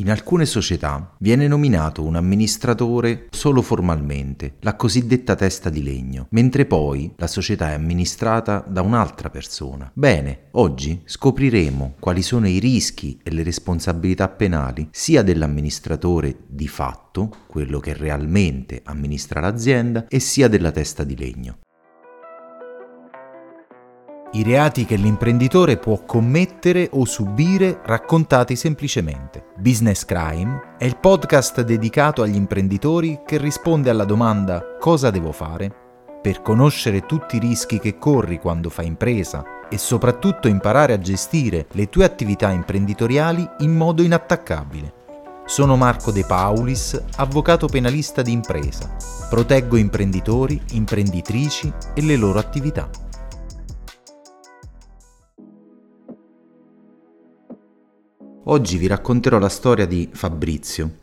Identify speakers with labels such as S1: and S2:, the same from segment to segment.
S1: In alcune società viene nominato un amministratore solo formalmente, la cosiddetta testa di legno, mentre poi la società è amministrata da un'altra persona. Bene, oggi scopriremo quali sono i rischi e le responsabilità penali sia dell'amministratore di fatto, quello che realmente amministra l'azienda, e sia della testa di legno. I reati che l'imprenditore può commettere o subire raccontati semplicemente. Business Crime è il podcast dedicato agli imprenditori che risponde alla domanda cosa devo fare? Per conoscere tutti i rischi che corri quando fai impresa e soprattutto imparare a gestire le tue attività imprenditoriali in modo inattaccabile. Sono Marco De Paulis, avvocato penalista di impresa. Proteggo imprenditori, imprenditrici e le loro attività. Oggi vi racconterò la storia di Fabrizio.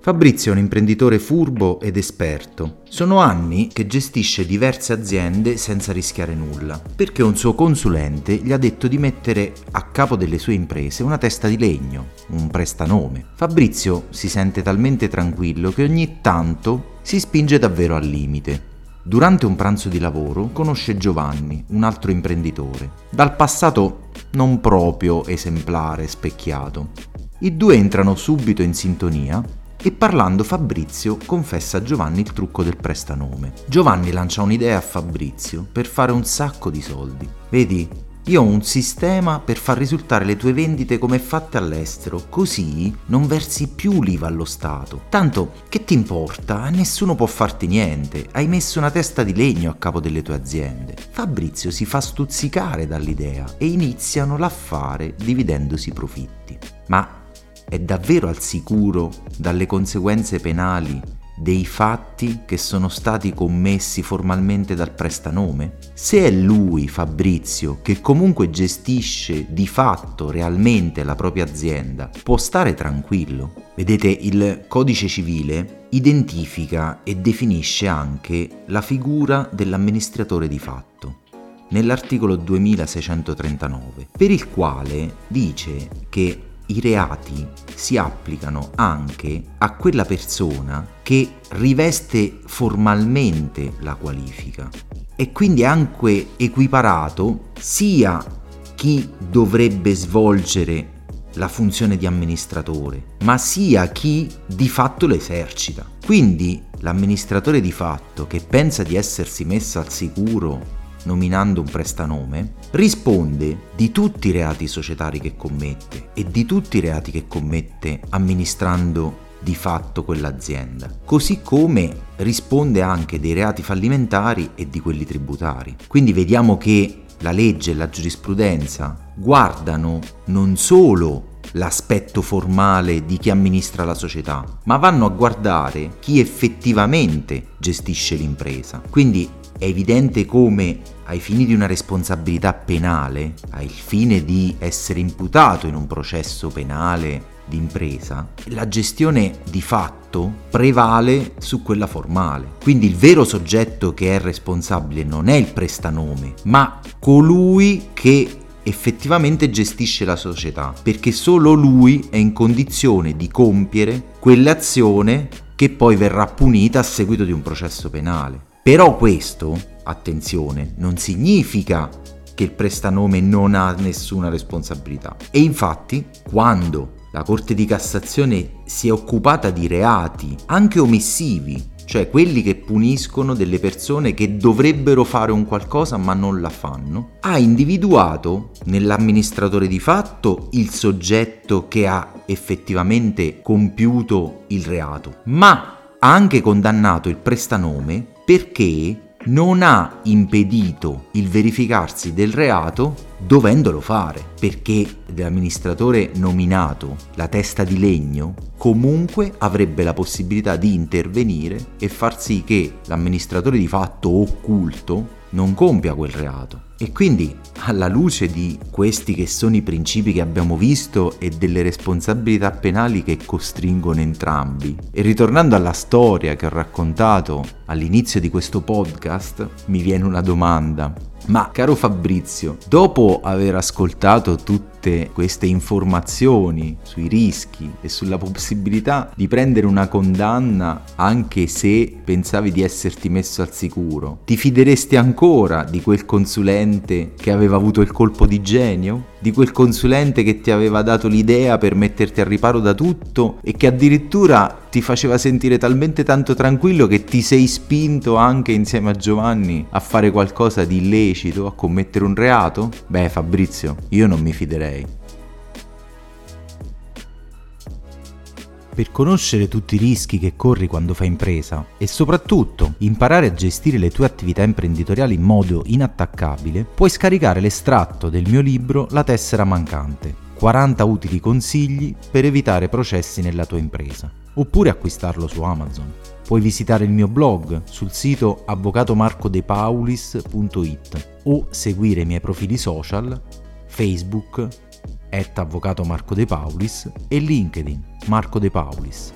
S1: Fabrizio è un imprenditore furbo ed esperto. Sono anni che gestisce diverse aziende senza rischiare nulla, perché un suo consulente gli ha detto di mettere a capo delle sue imprese una testa di legno, un prestanome. Fabrizio si sente talmente tranquillo che ogni tanto si spinge davvero al limite. Durante un pranzo di lavoro conosce Giovanni, un altro imprenditore, dal passato non proprio esemplare, specchiato. I due entrano subito in sintonia e parlando Fabrizio confessa a Giovanni il trucco del prestanome. Giovanni lancia un'idea a Fabrizio per fare un sacco di soldi. Vedi, io ho un sistema per far risultare le tue vendite come fatte all'estero, così non versi più l'IVA allo Stato. Tanto, che ti importa? Nessuno può farti niente. Hai messo una testa di legno a capo delle tue aziende. Fabrizio si fa stuzzicare dall'idea e iniziano l'affare dividendosi i profitti. Ma è davvero al sicuro dalle conseguenze penali dei fatti che sono stati commessi formalmente dal prestanome? Se è lui, Fabrizio, che comunque gestisce di fatto realmente la propria azienda, può stare tranquillo. Vedete, il codice civile identifica e definisce anche la figura dell'amministratore di fatto nell'articolo 2639, per il quale dice che i reati si applicano anche a quella persona che riveste formalmente la qualifica e quindi è anche equiparato sia chi dovrebbe svolgere la funzione di amministratore, ma sia chi di fatto lo esercita. Quindi l'amministratore di fatto che pensa di essersi messo al sicuro nominando un prestanome, risponde di tutti i reati societari che commette e di tutti i reati che commette amministrando di fatto quell'azienda, così come risponde anche dei reati fallimentari e di quelli tributari. Quindi vediamo che la legge e la giurisprudenza guardano non solo l'aspetto formale di chi amministra la società, ma vanno a guardare chi effettivamente gestisce l'impresa. Quindi è evidente come ai fini di una responsabilità penale, al fine di essere imputato in un processo penale d'impresa, la gestione di fatto prevale su quella formale. Quindi il vero soggetto che è responsabile non è il prestanome, ma colui che effettivamente gestisce la società, perché solo lui è in condizione di compiere quell'azione che poi verrà punita a seguito di un processo penale. Però questo, attenzione, non significa che il prestanome non ha nessuna responsabilità. E infatti, quando la Corte di Cassazione si è occupata di reati, anche omissivi, cioè quelli che puniscono delle persone che dovrebbero fare un qualcosa ma non la fanno, ha individuato nell'amministratore di fatto il soggetto che ha effettivamente compiuto il reato, ma ha anche condannato il prestanome perché non ha impedito il verificarsi del reato dovendolo fare, perché l'amministratore nominato, la testa di legno, comunque avrebbe la possibilità di intervenire e far sì che l'amministratore di fatto occulto non compia quel reato. E quindi, alla luce di questi che sono i principi che abbiamo visto e delle responsabilità penali che costringono entrambi, e ritornando alla storia che ho raccontato all'inizio di questo podcast, mi viene una domanda. Ma caro Fabrizio, dopo aver ascoltato tutti tutte queste informazioni sui rischi e sulla possibilità di prendere una condanna anche se pensavi di esserti messo al sicuro, ti fideresti ancora di quel consulente che aveva avuto il colpo di genio? Di quel consulente che ti aveva dato l'idea per metterti al riparo da tutto e che addirittura ti faceva sentire talmente tanto tranquillo che ti sei spinto anche insieme a Giovanni a fare qualcosa di illecito, a commettere un reato? Beh Fabrizio, io non mi fiderei. Per conoscere tutti i rischi che corri quando fai impresa e soprattutto imparare a gestire le tue attività imprenditoriali in modo inattaccabile, puoi scaricare l'estratto del mio libro La tessera mancante, 40 utili consigli per evitare processi nella tua impresa, oppure acquistarlo su Amazon. Puoi visitare il mio blog sul sito avvocatomarcodepaulis.it o seguire i miei profili social Facebook, at Avvocato Marco De Paulis e LinkedIn Marco De Paulis.